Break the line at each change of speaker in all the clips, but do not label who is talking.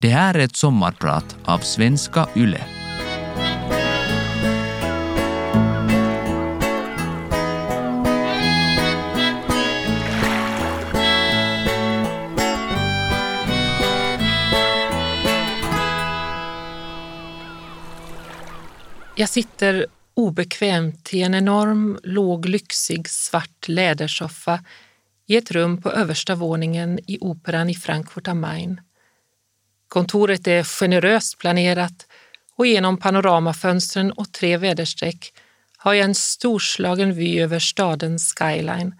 Det här är ett sommarprat av Svenska Yle.
Jag sitter obekvämt i en enorm, låg, lyxig svart lädersoffa i ett rum på översta våningen i Operan i Frankfurt am Main. Kontoret är generöst planerat och genom panoramafönstren och tre väderstreck har jag en storslagen vy över stadens skyline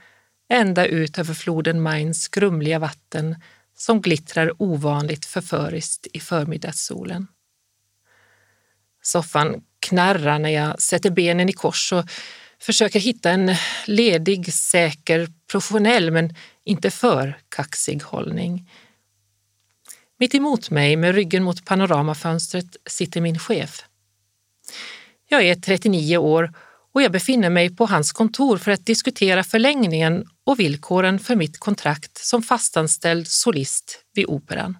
ända ut över floden Mains grumliga vatten som glittrar ovanligt förföriskt i förmiddagssolen. Soffan knarrar när jag sätter benen i kors och försöker hitta en ledig, säker, professionell men inte för kaxig hållning. Mitt emot mig med ryggen mot panoramafönstret sitter min chef. Jag är 39 år och jag befinner mig på hans kontor för att diskutera förlängningen och villkoren för mitt kontrakt som fastanställd solist vid Operan.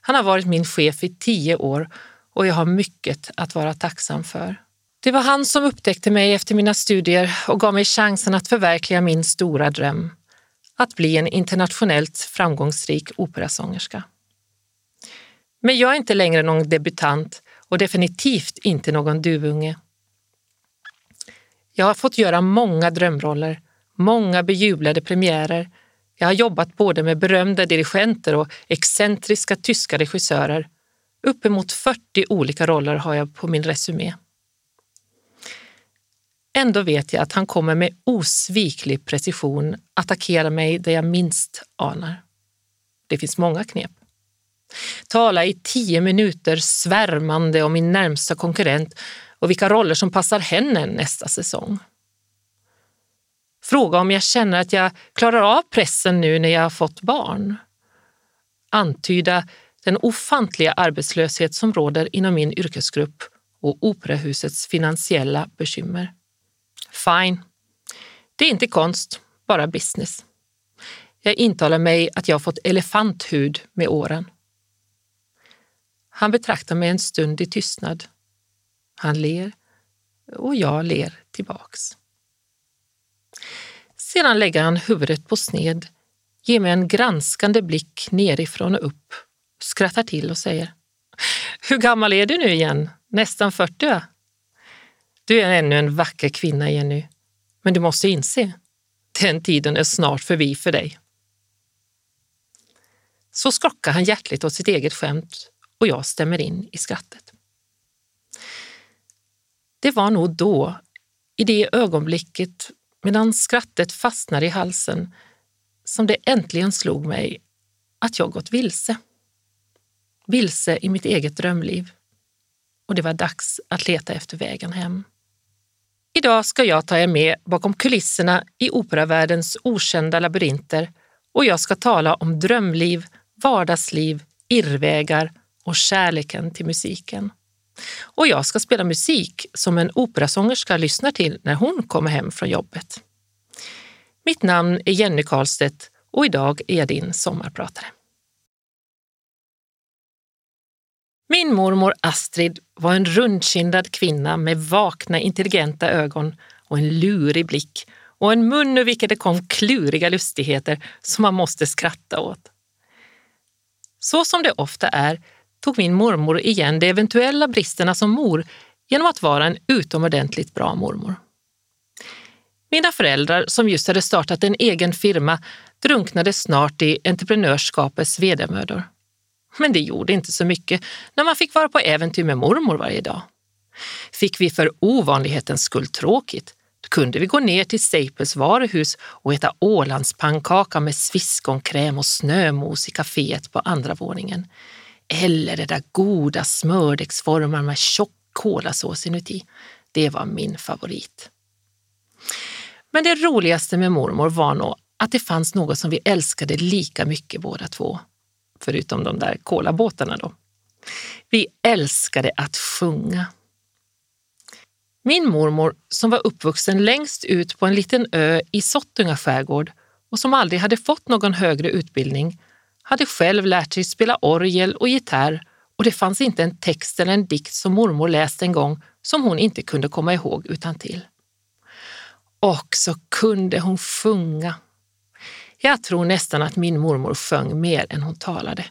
Han har varit min chef i tio år och jag har mycket att vara tacksam för. Det var han som upptäckte mig efter mina studier och gav mig chansen att förverkliga min stora dröm, att bli en internationellt framgångsrik operasångerska. Men jag är inte längre någon debutant och definitivt inte någon duvunge. Jag har fått göra många drömroller, många bejublade premiärer. Jag har jobbat både med berömda dirigenter och excentriska tyska regissörer. Uppemot 40 olika roller har jag på min resumé. Ändå vet jag att han kommer med osviklig precision attackera mig där jag minst anar. Det finns många knep. Tala i tio minuter svärmande om min närmsta konkurrent och vilka roller som passar henne nästa säsong. Fråga om jag känner att jag klarar av pressen nu när jag har fått barn. Antyda den ofantliga arbetslöshet som råder inom min yrkesgrupp och operahusets finansiella bekymmer. Fine. Det är inte konst, bara business. Jag intalar mig att jag fått elefanthud med åren. Han betraktar mig en stund i tystnad. Han ler och jag ler tillbaks. Sedan lägger han huvudet på sned, ger mig en granskande blick nerifrån och upp, skrattar till och säger Hur gammal är du nu igen? Nästan 40 va? Du är ännu en vacker kvinna, Jenny. Men du måste inse, den tiden är snart förbi för dig. Så skrockar han hjärtligt åt sitt eget skämt och jag stämmer in i skrattet. Det var nog då, i det ögonblicket medan skrattet fastnar i halsen, som det äntligen slog mig att jag gått vilse. Vilse i mitt eget drömliv. Och det var dags att leta efter vägen hem. Idag ska jag ta er med bakom kulisserna i operavärldens okända labyrinter och jag ska tala om drömliv, vardagsliv, irrvägar och kärleken till musiken. Och jag ska spela musik som en operasångerska lyssnar till när hon kommer hem från jobbet. Mitt namn är Jenny Karlstedt och idag är jag din sommarpratare. Min mormor Astrid var en rundkindad kvinna med vakna, intelligenta ögon och en lurig blick och en mun ur vilken det kom kluriga lustigheter som man måste skratta åt. Så som det ofta är tog min mormor igen de eventuella bristerna som mor genom att vara en utomordentligt bra mormor. Mina föräldrar, som just hade startat en egen firma, drunknade snart i entreprenörskapets vedermödor. Men det gjorde inte så mycket när man fick vara på äventyr med mormor varje dag. Fick vi för ovanlighetens skull tråkigt, då kunde vi gå ner till Staples varuhus och äta Ålandspannkaka med sviskonkräm och snömos i kaféet på andra våningen. Eller det där goda smördegsformar med tjock kolasås inuti. Det var min favorit. Men det roligaste med mormor var nog att det fanns något som vi älskade lika mycket båda två. Förutom de där kolabåtarna då. Vi älskade att sjunga. Min mormor, som var uppvuxen längst ut på en liten ö i Sottunga skärgård och som aldrig hade fått någon högre utbildning, hade själv lärt sig spela orgel och gitarr och det fanns inte en text eller en dikt som mormor läst en gång som hon inte kunde komma ihåg utan till. Och så kunde hon sjunga. Jag tror nästan att min mormor sjöng mer än hon talade.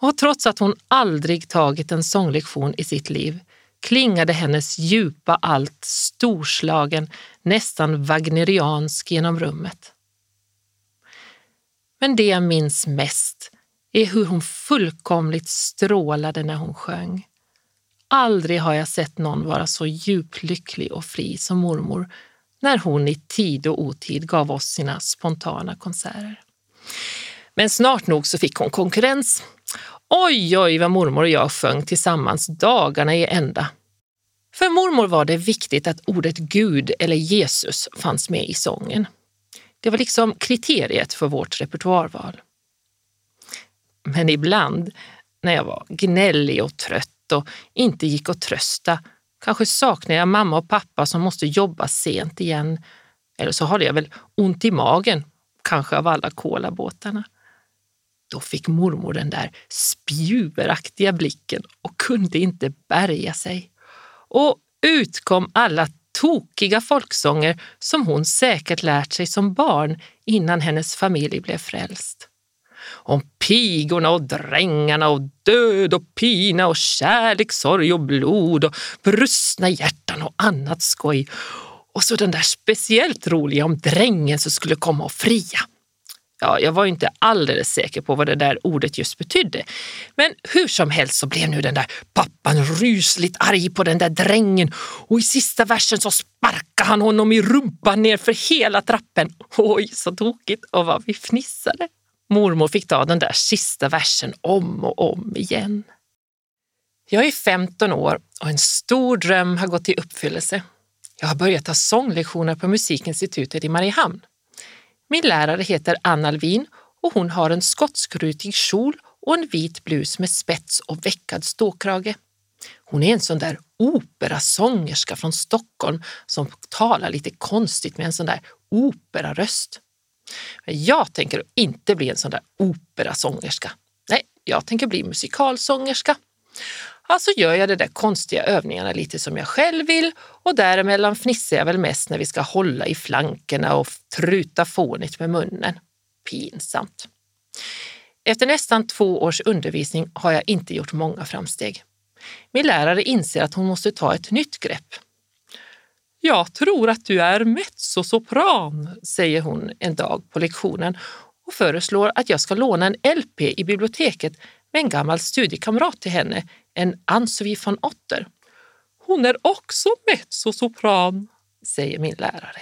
Och trots att hon aldrig tagit en sånglektion i sitt liv klingade hennes djupa allt storslagen, nästan wagneriansk genom rummet. Men det jag minns mest är hur hon fullkomligt strålade när hon sjöng. Aldrig har jag sett någon vara så djupt lycklig och fri som mormor när hon i tid och otid gav oss sina spontana konserter. Men snart nog så fick hon konkurrens. Oj, oj vad mormor och jag sjöng tillsammans dagarna i ända. För mormor var det viktigt att ordet Gud eller Jesus fanns med i sången. Det var liksom kriteriet för vårt repertoarval. Men ibland när jag var gnällig och trött och inte gick att trösta kanske saknade jag mamma och pappa som måste jobba sent igen. Eller så hade jag väl ont i magen, kanske av alla kolabåtarna. Då fick mormor den där spjuveraktiga blicken och kunde inte bärga sig. Och ut kom alla tokiga folksånger som hon säkert lärt sig som barn innan hennes familj blev frälst. Om pigorna och drängarna och död och pina och kärlek, sorg och blod och brustna hjärtan och annat skoj. Och så den där speciellt roliga om drängen som skulle komma och fria. Ja, jag var inte alldeles säker på vad det där ordet just betydde. Men hur som helst så blev nu den där pappan rysligt arg på den där drängen och i sista versen så sparkade han honom i rumpan ner för hela trappen. Oj, så tokigt och vad vi fnissade. Mormor fick ta den där sista versen om och om igen. Jag är 15 år och en stor dröm har gått i uppfyllelse. Jag har börjat ta sånglektioner på Musikinstitutet i Mariehamn. Min lärare heter Anna Alvin och hon har en skotskrutig kjol och en vit blus med spets och veckad ståkrage. Hon är en sån där operasångerska från Stockholm som talar lite konstigt med en sån där operaröst. Men jag tänker inte bli en sån där operasångerska. Nej, jag tänker bli musikalsångerska. Alltså gör jag de där konstiga övningarna lite som jag själv vill och däremellan fnissar jag väl mest när vi ska hålla i flankerna och truta fånigt med munnen. Pinsamt. Efter nästan två års undervisning har jag inte gjort många framsteg. Min lärare inser att hon måste ta ett nytt grepp. Jag tror att du är mezzosopran, säger hon en dag på lektionen och föreslår att jag ska låna en LP i biblioteket med en gammal studiekamrat till henne, en Ann-Sofie von Otter. Hon är också mezzosopran, säger min lärare.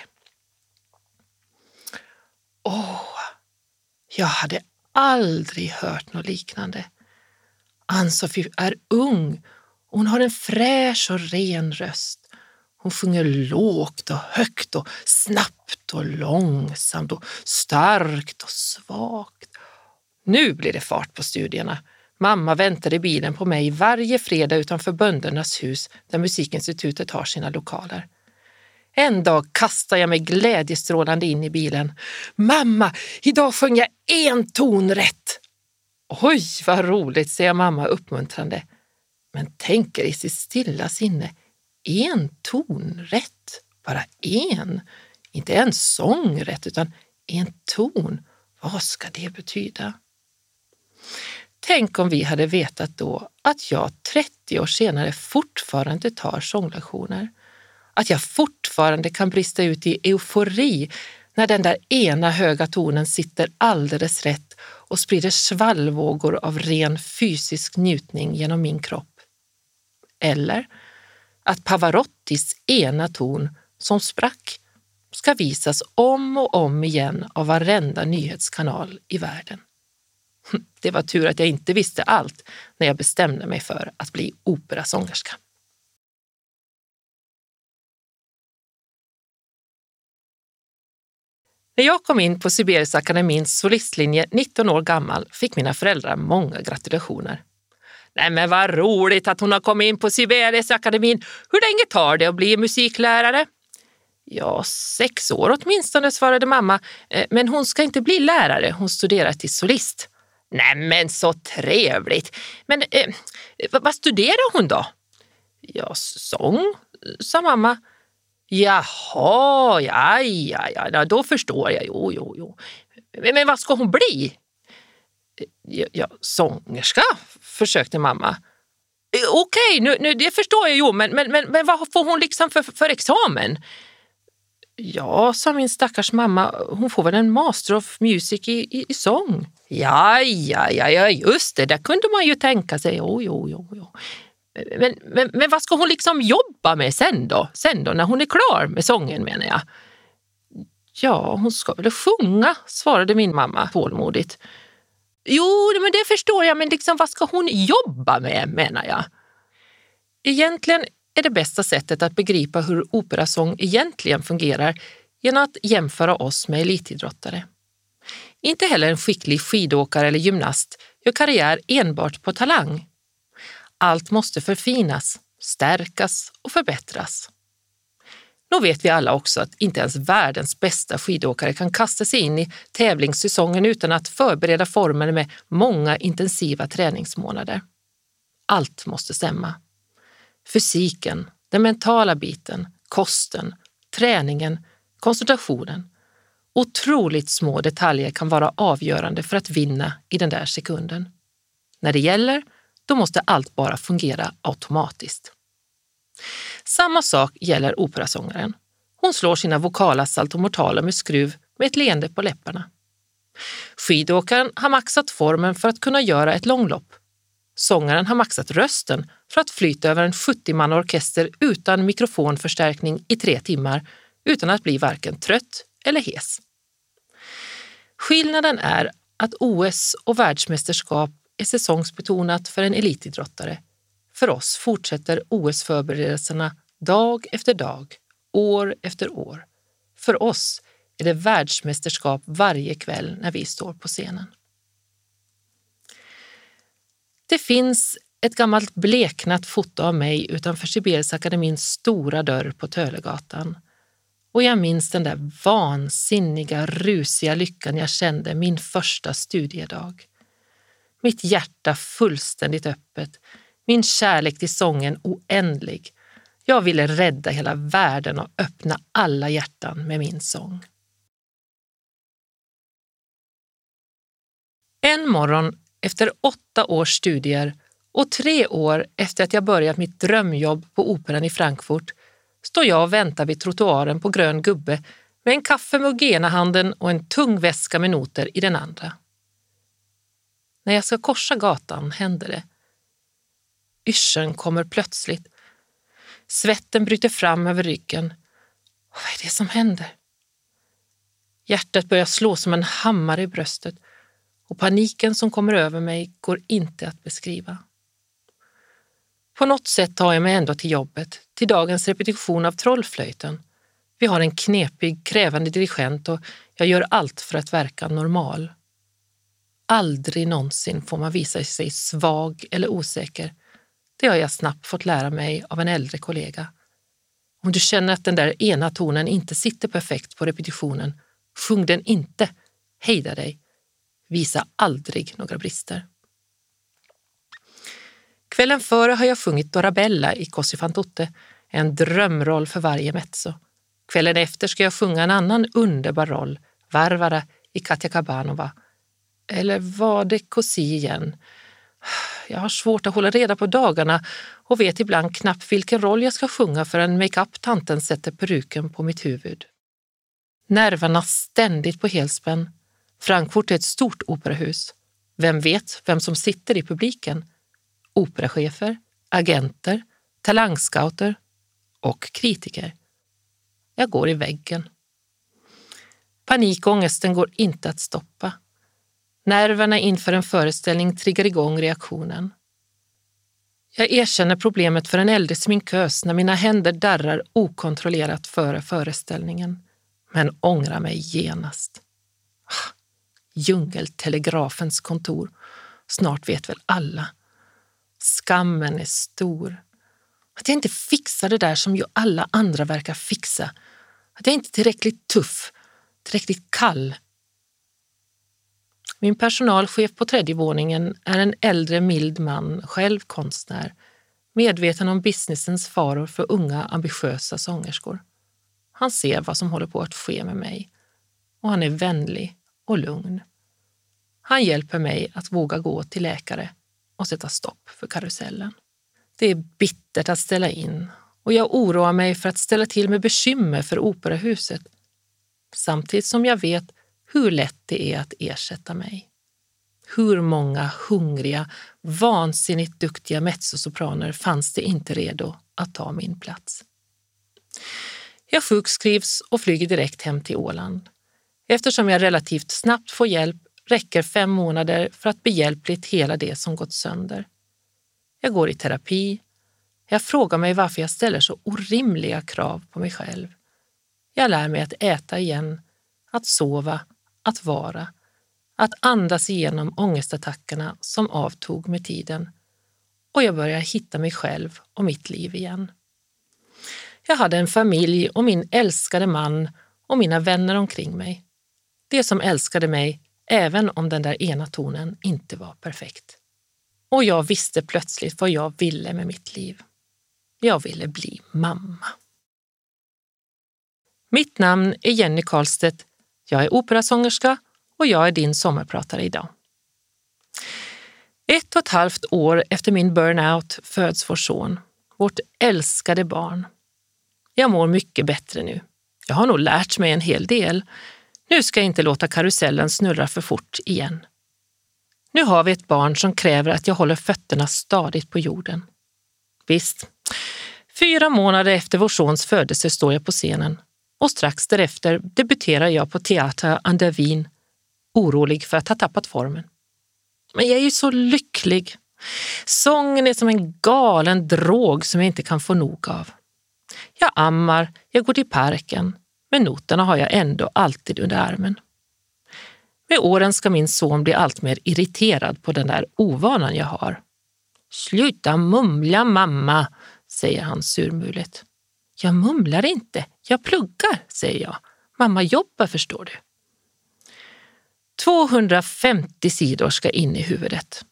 Åh, jag hade aldrig hört något liknande. Ann-Sofie är ung och hon har en fräsch och ren röst. Hon sjunger lågt och högt och snabbt och långsamt och starkt och svagt. Nu blir det fart på studierna. Mamma väntar i bilen på mig varje fredag utanför böndernas hus där Musikinstitutet har sina lokaler. En dag kastar jag mig glädjestrålande in i bilen. Mamma, idag sjöng jag en ton rätt! Oj, vad roligt, säger mamma uppmuntrande. Men tänker i sitt stilla sinne, en ton rätt, bara en. Inte en sång rätt, utan en ton. Vad ska det betyda? Tänk om vi hade vetat då att jag 30 år senare fortfarande tar sånglektioner. Att jag fortfarande kan brista ut i eufori när den där ena höga tonen sitter alldeles rätt och sprider svallvågor av ren fysisk njutning genom min kropp. Eller att Pavarottis ena ton, som sprack, ska visas om och om igen av varenda nyhetskanal i världen. Hm, det var tur att jag inte visste allt när jag bestämde mig för att bli operasångerska. När jag kom in på Sibeliusakademins solistlinje 19 år gammal fick mina föräldrar många gratulationer. Nej men vad roligt att hon har kommit in på Sibeliusakademin. Hur länge tar det att bli musiklärare? Ja, sex år åtminstone, svarade mamma. Eh, men hon ska inte bli lärare, hon studerar till solist. Nej men så trevligt. Men eh, vad studerar hon då? Ja, sång, sa mamma. Jaha, ja, ja, ja, då förstår jag. Jo, jo, jo. Men, men vad ska hon bli? Ja, ja sångerska, försökte mamma. Okej, okej, nu, nu, det förstår jag ju, men, men, men, men vad får hon liksom för, för examen? Ja, sa min stackars mamma, hon får väl en Master of Music i, i, i sång. Ja, ja, ja, ja, just det, det kunde man ju tänka sig. Jo, jo, jo, jo. Men, men, men vad ska hon liksom jobba med sen då? Sen då, när hon är klar med sången menar jag. Ja, hon ska väl sjunga, svarade min mamma tålmodigt. Jo, men det förstår jag, men liksom, vad ska hon jobba med menar jag? Egentligen är det bästa sättet att begripa hur operasång egentligen fungerar genom att jämföra oss med elitidrottare. Inte heller en skicklig skidåkare eller gymnast gör karriär enbart på talang. Allt måste förfinas, stärkas och förbättras. Nog vet vi alla också att inte ens världens bästa skidåkare kan kasta sig in i tävlingssäsongen utan att förbereda formen med många intensiva träningsmånader. Allt måste stämma. Fysiken, den mentala biten, kosten, träningen, koncentrationen. Otroligt små detaljer kan vara avgörande för att vinna i den där sekunden. När det gäller, då måste allt bara fungera automatiskt. Samma sak gäller operasångaren. Hon slår sina vokala saltomortaler med skruv med ett leende på läpparna. Skidåkaren har maxat formen för att kunna göra ett långlopp. Sångaren har maxat rösten för att flyta över en 70 orkester utan mikrofonförstärkning i tre timmar utan att bli varken trött eller hes. Skillnaden är att OS och världsmästerskap är säsongsbetonat för en elitidrottare. För oss fortsätter OS-förberedelserna dag efter dag, år efter år. För oss är det världsmästerskap varje kväll när vi står på scenen. Det finns ett gammalt bleknat foto av mig utanför Sibeliusakademins stora dörr på Tölegatan. Och jag minns den där vansinniga, rusiga lyckan jag kände min första studiedag. Mitt hjärta fullständigt öppet, min kärlek till sången oändlig. Jag ville rädda hela världen och öppna alla hjärtan med min sång. En morgon efter åtta års studier och tre år efter att jag börjat mitt drömjobb på Operan i Frankfurt står jag och väntar vid trottoaren på Grön Gubbe med en kaffemugg i ena handen och en tung väska med noter i den andra. När jag ska korsa gatan händer det. Yrseln kommer plötsligt. Svetten bryter fram över ryggen. Vad är det som händer? Hjärtat börjar slå som en hammare i bröstet och paniken som kommer över mig går inte att beskriva. På något sätt tar jag mig ändå till jobbet, till dagens repetition av Trollflöjten. Vi har en knepig, krävande dirigent och jag gör allt för att verka normal. Aldrig någonsin får man visa sig svag eller osäker. Det har jag snabbt fått lära mig av en äldre kollega. Om du känner att den där ena tonen inte sitter perfekt på repetitionen, sjung den inte. Hejda dig. Visa aldrig några brister. Kvällen före har jag sjungit Dorabella i Così fan tutte, en drömroll för varje mezzo. Kvällen efter ska jag sjunga en annan underbar roll, Varvara i Katja Kabanova. Eller var det Così igen? Jag har svårt att hålla reda på dagarna och vet ibland knappt vilken roll jag ska sjunga förrän makeup-tanten sätter peruken på mitt huvud. Nerverna ständigt på helspänn. Frankfurt är ett stort operahus. Vem vet vem som sitter i publiken? Operachefer, agenter, talangscouter och kritiker. Jag går i väggen. Panikångesten går inte att stoppa. Nerverna inför en föreställning triggar igång reaktionen. Jag erkänner problemet för en äldre sminkös när mina händer darrar okontrollerat före föreställningen, men ångrar mig genast. Ah, djungeltelegrafens kontor. Snart vet väl alla. Skammen är stor. Att jag inte fixar det där som ju alla andra verkar fixa. Att jag inte är tillräckligt tuff, tillräckligt kall. Min personalchef på tredje våningen är en äldre mild man, själv konstnär, medveten om businessens faror för unga ambitiösa sångerskor. Han ser vad som håller på att ske med mig och han är vänlig och lugn. Han hjälper mig att våga gå till läkare och sätta stopp för karusellen. Det är bittert att ställa in och jag oroar mig för att ställa till med bekymmer för operahuset samtidigt som jag vet hur lätt det är att ersätta mig. Hur många hungriga, vansinnigt duktiga mezzosopraner fanns det inte redo att ta min plats? Jag sjukskrivs och flyger direkt hem till Åland. Eftersom jag relativt snabbt får hjälp räcker fem månader för att behjälpligt hela det som gått sönder. Jag går i terapi. Jag frågar mig varför jag ställer så orimliga krav på mig själv. Jag lär mig att äta igen, att sova, att vara, att andas igenom ångestattackerna som avtog med tiden och jag började hitta mig själv och mitt liv igen. Jag hade en familj och min älskade man och mina vänner omkring mig. Det som älskade mig även om den där ena tonen inte var perfekt. Och jag visste plötsligt vad jag ville med mitt liv. Jag ville bli mamma. Mitt namn är Jenny Karlstedt. Jag är operasångerska och jag är din sommarpratare idag. Ett och ett halvt år efter min burnout föds vår son, vårt älskade barn. Jag mår mycket bättre nu. Jag har nog lärt mig en hel del. Nu ska jag inte låta karusellen snurra för fort igen. Nu har vi ett barn som kräver att jag håller fötterna stadigt på jorden. Visst, fyra månader efter vår sons födelse står jag på scenen och strax därefter debuterar jag på Teater an der Wien, orolig för att ha tappat formen. Men jag är ju så lycklig. Sången är som en galen drog som jag inte kan få nog av. Jag ammar, jag går till parken, men noterna har jag ändå alltid under armen. Med åren ska min son bli allt mer irriterad på den där ovanan jag har. Sluta mumla mamma, säger han surmulet. Jag mumlar inte, jag pluggar, säger jag. Mamma jobbar förstår du. 250 sidor ska in i huvudet,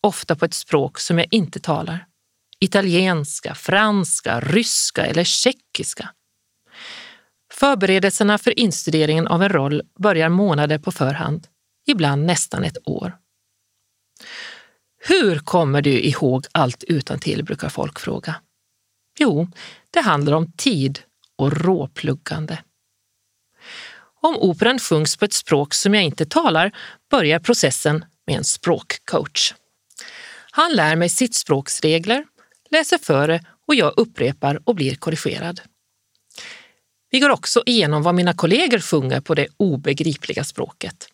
ofta på ett språk som jag inte talar. Italienska, franska, ryska eller tjeckiska. Förberedelserna för instuderingen av en roll börjar månader på förhand, ibland nästan ett år. Hur kommer du ihåg allt utan till brukar folk fråga. Jo, det handlar om tid och råpluggande. Om operan sjungs på ett språk som jag inte talar börjar processen med en språkcoach. Han lär mig sitt språksregler, läser före och jag upprepar och blir korrigerad. Vi går också igenom vad mina kollegor sjunger på det obegripliga språket.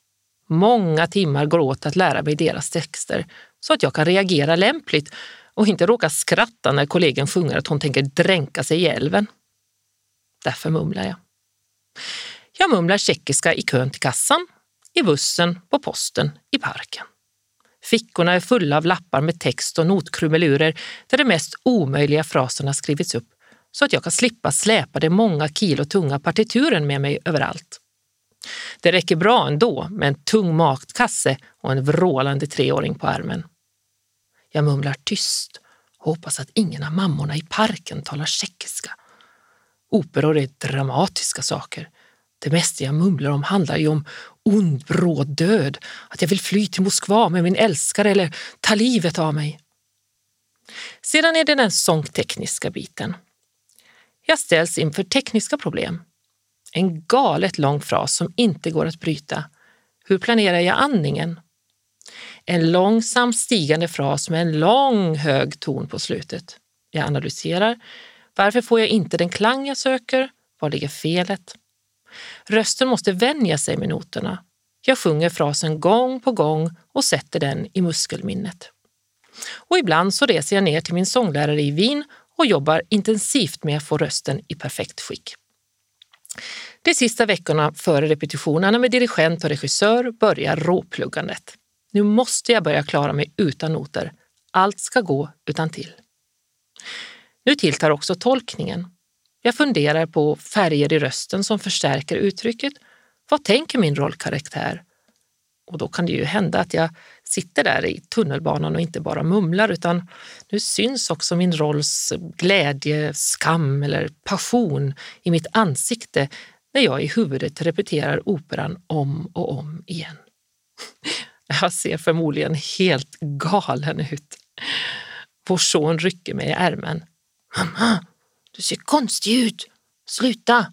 Många timmar går åt att lära mig deras texter så att jag kan reagera lämpligt och inte råka skratta när kollegan sjunger att hon tänker dränka sig i älven. Därför mumlar jag. Jag mumlar tjeckiska i kön till kassan, i bussen, på posten, i parken. Fickorna är fulla av lappar med text och notkrumelurer där de mest omöjliga fraserna skrivits upp så att jag kan slippa släpa de många kilo tunga partituren med mig överallt. Det räcker bra ändå med en tung matkasse och en vrålande treåring på armen. Jag mumlar tyst och hoppas att ingen av mammorna i parken talar tjeckiska. Operor är dramatiska saker. Det mesta jag mumlar om handlar ju om ond, bråd död, att jag vill fly till Moskva med min älskare eller ta livet av mig. Sedan är det den sångtekniska biten. Jag ställs inför tekniska problem. En galet lång fras som inte går att bryta. Hur planerar jag andningen? En långsam stigande fras med en lång hög ton på slutet. Jag analyserar. Varför får jag inte den klang jag söker? Var ligger felet? Rösten måste vänja sig med noterna. Jag sjunger frasen gång på gång och sätter den i muskelminnet. Och ibland så reser jag ner till min sånglärare i Wien och jobbar intensivt med att få rösten i perfekt skick. De sista veckorna före repetitionerna med dirigent och regissör börjar råpluggandet. Nu måste jag börja klara mig utan noter. Allt ska gå utan till. Nu tilltar också tolkningen. Jag funderar på färger i rösten som förstärker uttrycket. Vad tänker min rollkaraktär? Och då kan det ju hända att jag sitter där i tunnelbanan och inte bara mumlar utan nu syns också min rolls glädje, skam eller passion i mitt ansikte när jag i huvudet repeterar operan om och om igen. Jag ser förmodligen helt galen ut. Vår son rycker mig i ärmen. Mamma, du ser konstig ut. Sluta!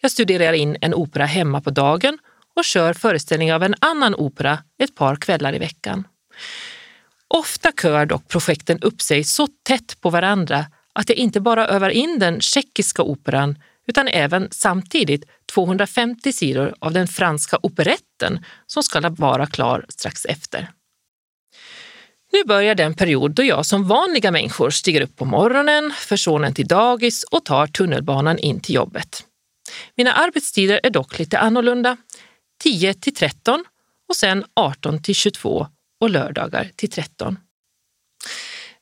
Jag studerar in en opera hemma på dagen och kör föreställning av en annan opera ett par kvällar i veckan. Ofta kör dock projekten upp sig så tätt på varandra att jag inte bara övar in den tjeckiska operan utan även samtidigt 250 sidor av den franska operetten som ska vara klar strax efter. Nu börjar den period då jag som vanliga människor stiger upp på morgonen, för sonen till dagis och tar tunnelbanan in till jobbet. Mina arbetstider är dock lite annorlunda. 10 till 13 och sen 18 till 22 och lördagar till 13.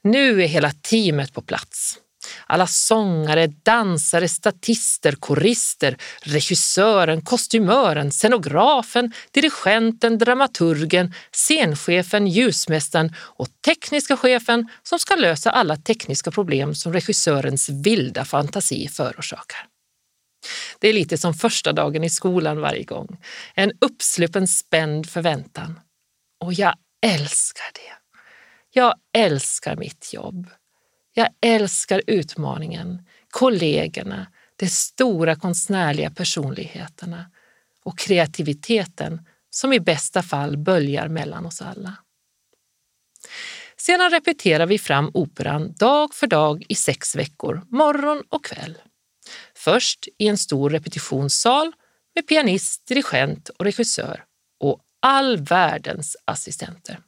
Nu är hela teamet på plats. Alla sångare, dansare, statister, korister, regissören, kostymören, scenografen, dirigenten, dramaturgen, scenchefen, ljusmästaren och tekniska chefen som ska lösa alla tekniska problem som regissörens vilda fantasi förorsakar. Det är lite som första dagen i skolan varje gång. En uppsluppen spänd förväntan. Och jag älskar det. Jag älskar mitt jobb. Jag älskar utmaningen, kollegorna, de stora konstnärliga personligheterna och kreativiteten som i bästa fall böljar mellan oss alla. Sedan repeterar vi fram operan dag för dag i sex veckor, morgon och kväll. Först i en stor repetitionssal med pianist, dirigent och regissör och all världens assistenter.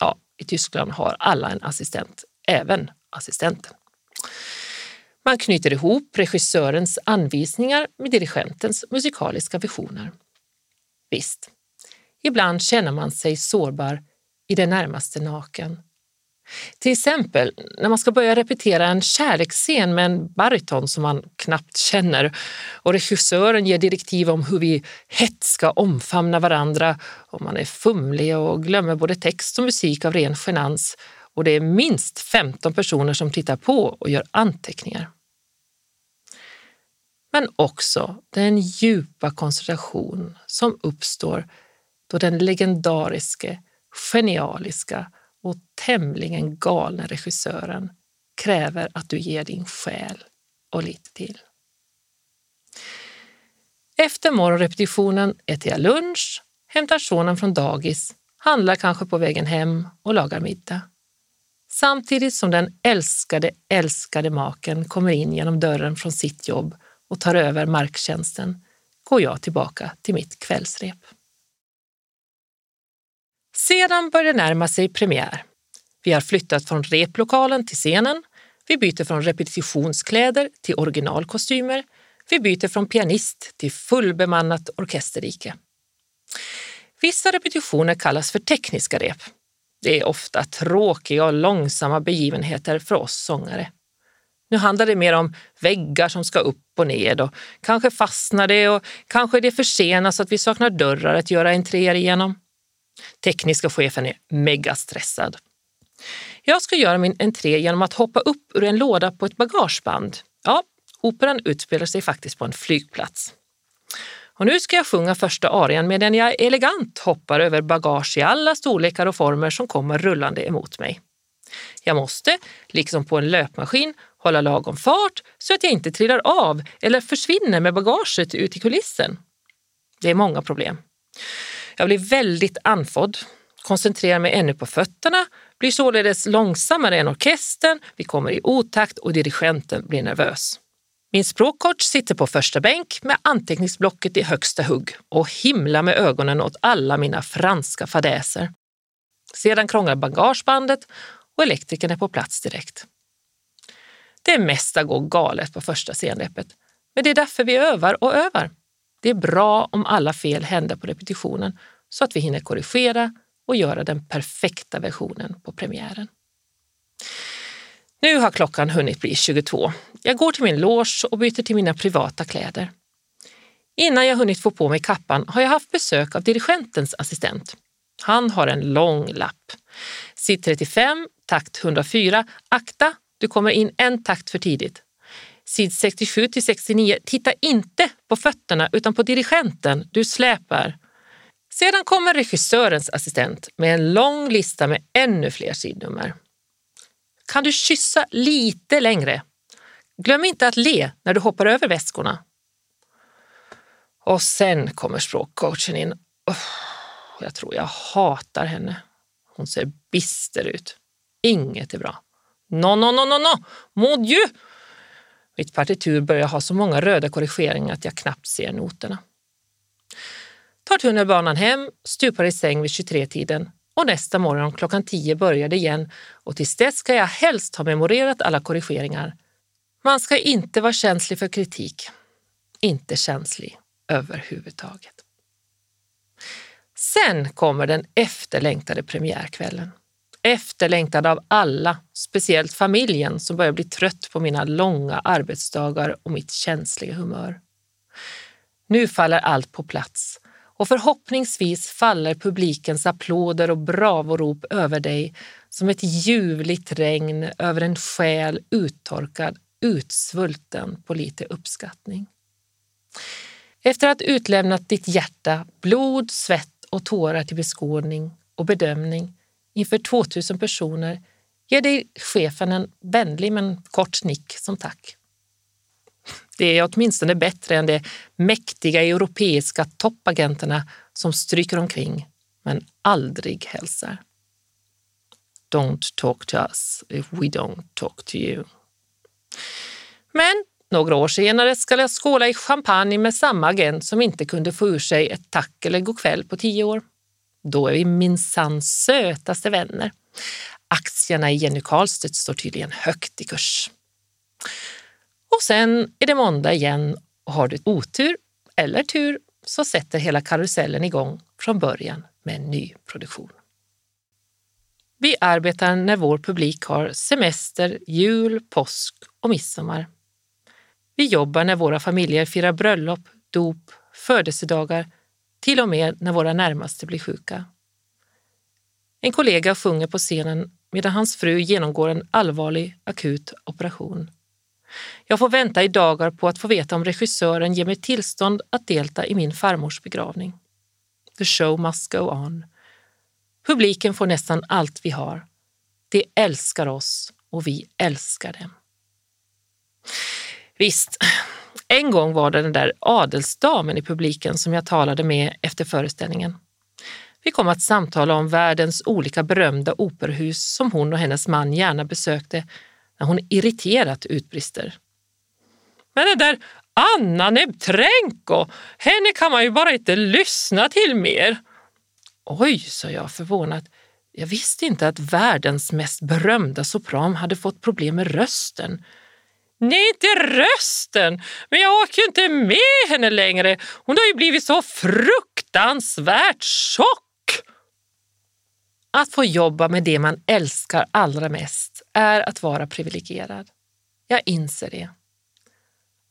Ja, i Tyskland har alla en assistent, även assistenten. Man knyter ihop regissörens anvisningar med dirigentens musikaliska visioner. Visst, ibland känner man sig sårbar, i det närmaste naken. Till exempel när man ska börja repetera en kärleksscen med en bariton som man knappt känner och regissören ger direktiv om hur vi hett ska omfamna varandra och man är fumlig och glömmer både text och musik av ren genans och det är minst 15 personer som tittar på och gör anteckningar. Men också den djupa koncentration som uppstår då den legendariske, genialiska och tämligen galne regissören kräver att du ger din själ och lite till. Efter morgonrepetitionen äter jag lunch, hämtar sonen från dagis, handlar kanske på vägen hem och lagar middag. Samtidigt som den älskade, älskade maken kommer in genom dörren från sitt jobb och tar över marktjänsten går jag tillbaka till mitt kvällsrep. Sedan börjar det närma sig premiär. Vi har flyttat från replokalen till scenen. Vi byter från repetitionskläder till originalkostymer. Vi byter från pianist till fullbemannat orkesterrike. Vissa repetitioner kallas för tekniska rep det är ofta tråkiga och långsamma begivenheter för oss sångare. Nu handlar det mer om väggar som ska upp och ned och kanske fastnar det och kanske det försenas så att vi saknar dörrar att göra entréer igenom. Tekniska chefen är megastressad. Jag ska göra min entré genom att hoppa upp ur en låda på ett bagageband. Ja, operan utspelar sig faktiskt på en flygplats. Och nu ska jag sjunga första arian medan jag elegant hoppar över bagage i alla storlekar och former som kommer rullande emot mig. Jag måste, liksom på en löpmaskin, hålla lagom fart så att jag inte trillar av eller försvinner med bagaget ut i kulissen. Det är många problem. Jag blir väldigt andfådd, koncentrerar mig ännu på fötterna, blir således långsammare än orkestern, vi kommer i otakt och dirigenten blir nervös. Min språkcoach sitter på första bänk med anteckningsblocket i högsta hugg och himlar med ögonen åt alla mina franska fadäser. Sedan krånglar bagagebandet och elektrikern är på plats direkt. Det mesta går galet på första scenrepet, men det är därför vi övar och övar. Det är bra om alla fel händer på repetitionen så att vi hinner korrigera och göra den perfekta versionen på premiären. Nu har klockan hunnit bli 22. Jag går till min loge och byter till mina privata kläder. Innan jag hunnit få på mig kappan har jag haft besök av dirigentens assistent. Han har en lång lapp. Sid 35, takt 104. Akta, du kommer in en takt för tidigt. Sid 67 till 69. Titta inte på fötterna utan på dirigenten. Du släpar. Sedan kommer regissörens assistent med en lång lista med ännu fler sidnummer. Kan du kyssa lite längre? Glöm inte att le när du hoppar över väskorna. Och sen kommer språkcoachen in. jag tror jag hatar henne. Hon ser bister ut. Inget är bra. No, no, no, no, no! Mon Dieu! Mitt partitur börjar ha så många röda korrigeringar att jag knappt ser noterna. Tar tunnelbanan hem, stupar i säng vid 23-tiden och nästa morgon klockan 10 börjar det igen och tills dess ska jag helst ha memorerat alla korrigeringar. Man ska inte vara känslig för kritik. Inte känslig överhuvudtaget. Sen kommer den efterlängtade premiärkvällen. Efterlängtad av alla, speciellt familjen som börjar bli trött på mina långa arbetsdagar och mitt känsliga humör. Nu faller allt på plats och förhoppningsvis faller publikens applåder och bravorop över dig som ett ljuvligt regn över en själ uttorkad, utsvulten på lite uppskattning. Efter att utlämnat ditt hjärta, blod, svett och tårar till beskådning och bedömning inför 2000 personer ger dig chefen en vänlig men kort nick som tack. Det är åtminstone bättre än de mäktiga europeiska toppagenterna som stryker omkring men aldrig hälsar. Don't talk to us if we don't talk to you. Men några år senare ska jag skåla i champagne med samma agent som inte kunde få ur sig ett tack eller god kväll på tio år. Då är vi minsann sötaste vänner. Aktierna i Jenny Karlstedt står tydligen högt i kurs. Och sen är det måndag igen och har du otur eller tur så sätter hela karusellen igång från början med en ny produktion. Vi arbetar när vår publik har semester, jul, påsk och midsommar. Vi jobbar när våra familjer firar bröllop, dop, födelsedagar, till och med när våra närmaste blir sjuka. En kollega sjunger på scenen medan hans fru genomgår en allvarlig akut operation. Jag får vänta i dagar på att få veta om regissören ger mig tillstånd att delta i min farmors begravning. The show must go on. Publiken får nästan allt vi har. De älskar oss och vi älskar dem. Visst, en gång var det den där adelsdamen i publiken som jag talade med efter föreställningen. Vi kom att samtala om världens olika berömda operahus som hon och hennes man gärna besökte när hon irriterat utbrister. Men den där Anna Nebtrenko, henne kan man ju bara inte lyssna till mer. Oj, sa jag förvånat. Jag visste inte att världens mest berömda sopran hade fått problem med rösten. Nej, inte rösten, men jag orkar ju inte med henne längre. Hon har ju blivit så fruktansvärt tjock. Att få jobba med det man älskar allra mest är att vara privilegierad. Jag inser det.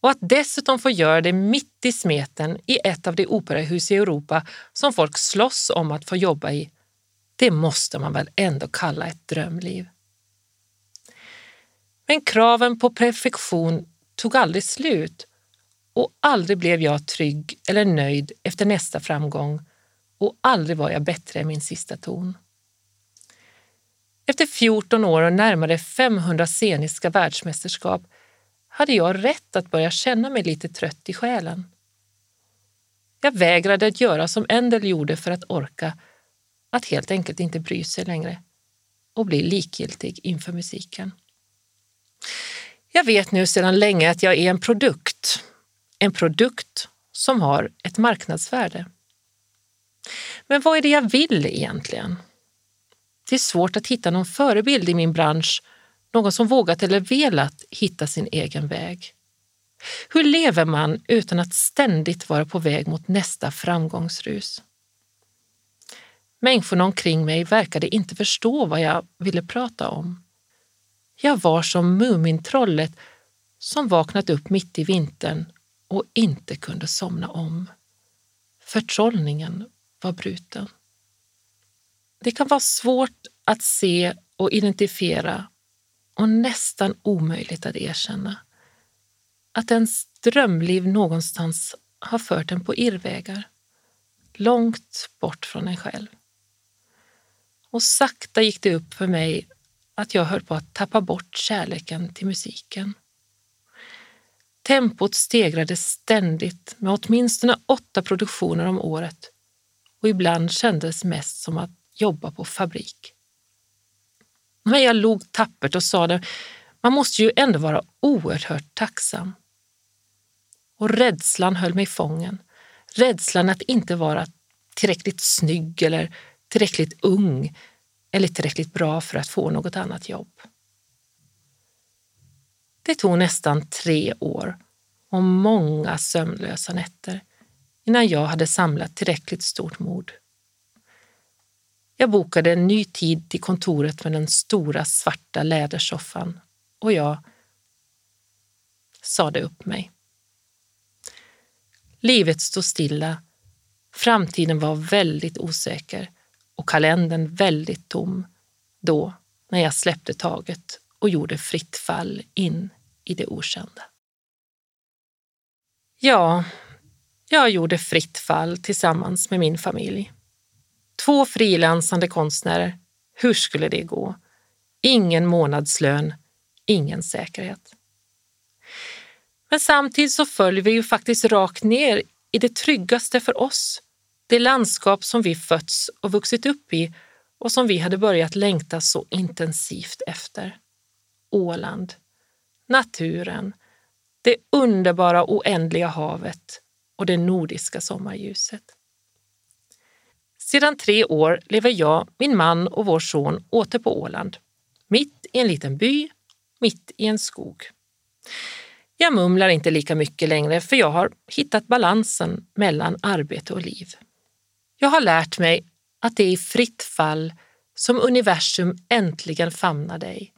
Och att dessutom få göra det mitt i smeten i ett av de operahus i Europa som folk slåss om att få jobba i, det måste man väl ändå kalla ett drömliv. Men kraven på perfektion tog aldrig slut och aldrig blev jag trygg eller nöjd efter nästa framgång och aldrig var jag bättre än min sista ton. Efter 14 år och närmare 500 sceniska världsmästerskap hade jag rätt att börja känna mig lite trött i själen. Jag vägrade att göra som Endel gjorde för att orka, att helt enkelt inte bry sig längre och bli likgiltig inför musiken. Jag vet nu sedan länge att jag är en produkt. En produkt som har ett marknadsvärde. Men vad är det jag vill egentligen? Det är svårt att hitta någon förebild i min bransch, någon som vågat eller velat hitta sin egen väg. Hur lever man utan att ständigt vara på väg mot nästa framgångsrus? Människorna omkring mig verkade inte förstå vad jag ville prata om. Jag var som Mumintrollet som vaknat upp mitt i vintern och inte kunde somna om. Förtrollningen var bruten. Det kan vara svårt att se och identifiera och nästan omöjligt att erkänna att ens drömliv någonstans har fört en på irrvägar, långt bort från en själv. Och sakta gick det upp för mig att jag höll på att tappa bort kärleken till musiken. Tempot stegrade ständigt med åtminstone åtta produktioner om året och ibland kändes mest som att jobba på fabrik. Men jag log tappert och sa det, man måste ju ändå vara oerhört tacksam. Och rädslan höll mig fången. Rädslan att inte vara tillräckligt snygg eller tillräckligt ung eller tillräckligt bra för att få något annat jobb. Det tog nästan tre år och många sömnlösa nätter innan jag hade samlat tillräckligt stort mod. Jag bokade en ny tid till kontoret med den stora svarta lädersoffan och jag sade upp mig. Livet stod stilla, framtiden var väldigt osäker och kalendern väldigt tom då när jag släppte taget och gjorde fritt fall in i det okända. Ja, jag gjorde fritt fall tillsammans med min familj. Två frilansande konstnärer. Hur skulle det gå? Ingen månadslön, ingen säkerhet. Men samtidigt så följer vi ju faktiskt rakt ner i det tryggaste för oss. Det landskap som vi fötts och vuxit upp i och som vi hade börjat längta så intensivt efter. Åland, naturen, det underbara oändliga havet och det nordiska sommarljuset. Sedan tre år lever jag, min man och vår son åter på Åland. Mitt i en liten by, mitt i en skog. Jag mumlar inte lika mycket längre för jag har hittat balansen mellan arbete och liv. Jag har lärt mig att det är i fritt fall som universum äntligen famnar dig,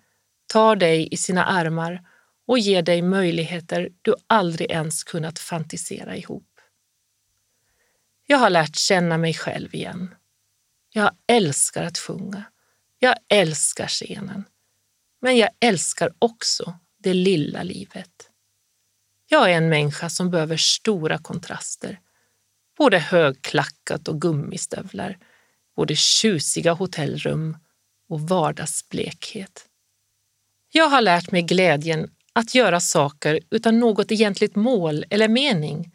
tar dig i sina armar och ger dig möjligheter du aldrig ens kunnat fantisera ihop. Jag har lärt känna mig själv igen. Jag älskar att sjunga. Jag älskar scenen. Men jag älskar också det lilla livet. Jag är en människa som behöver stora kontraster. Både högklackat och gummistövlar, både tjusiga hotellrum och vardagsblekhet. Jag har lärt mig glädjen att göra saker utan något egentligt mål eller mening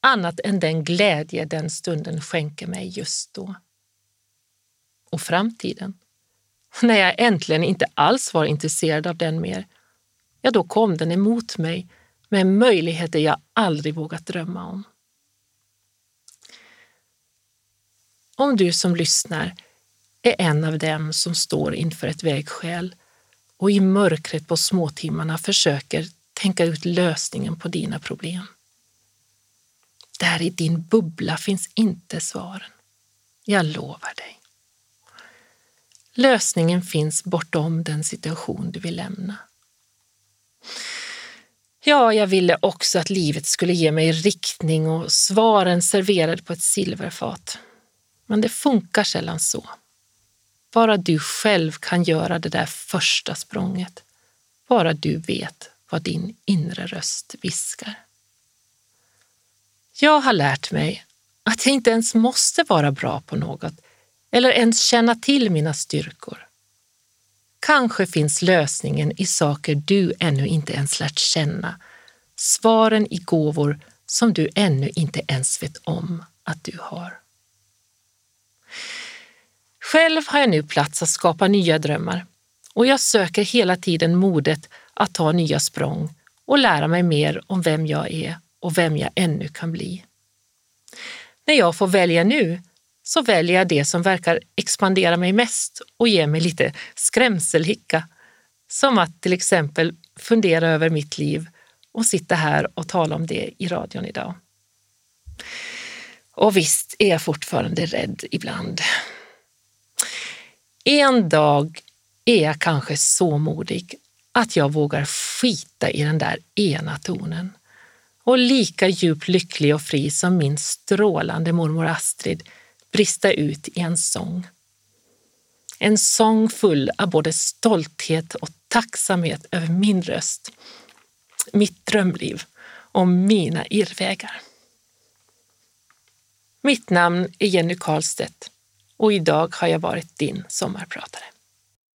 annat än den glädje den stunden skänker mig just då. Och framtiden? När jag äntligen inte alls var intresserad av den mer, ja då kom den emot mig med möjligheter jag aldrig vågat drömma om. Om du som lyssnar är en av dem som står inför ett vägskäl och i mörkret på småtimmarna försöker tänka ut lösningen på dina problem. Där i din bubbla finns inte svaren. Jag lovar dig. Lösningen finns bortom den situation du vill lämna. Ja, jag ville också att livet skulle ge mig riktning och svaren serverade på ett silverfat. Men det funkar sällan så. Bara du själv kan göra det där första språnget. Bara du vet vad din inre röst viskar. Jag har lärt mig att jag inte ens måste vara bra på något eller ens känna till mina styrkor. Kanske finns lösningen i saker du ännu inte ens lärt känna, svaren i gåvor som du ännu inte ens vet om att du har. Själv har jag nu plats att skapa nya drömmar och jag söker hela tiden modet att ta nya språng och lära mig mer om vem jag är och vem jag ännu kan bli. När jag får välja nu så väljer jag det som verkar expandera mig mest och ge mig lite skrämselhicka. Som att till exempel fundera över mitt liv och sitta här och tala om det i radion idag. Och visst är jag fortfarande rädd ibland. En dag är jag kanske så modig att jag vågar skita i den där ena tonen och lika djupt lycklig och fri som min strålande mormor Astrid brista ut i en sång. En sång full av både stolthet och tacksamhet över min röst, mitt drömliv och mina irrvägar. Mitt namn är Jenny Karlstedt och idag har jag varit din sommarpratare.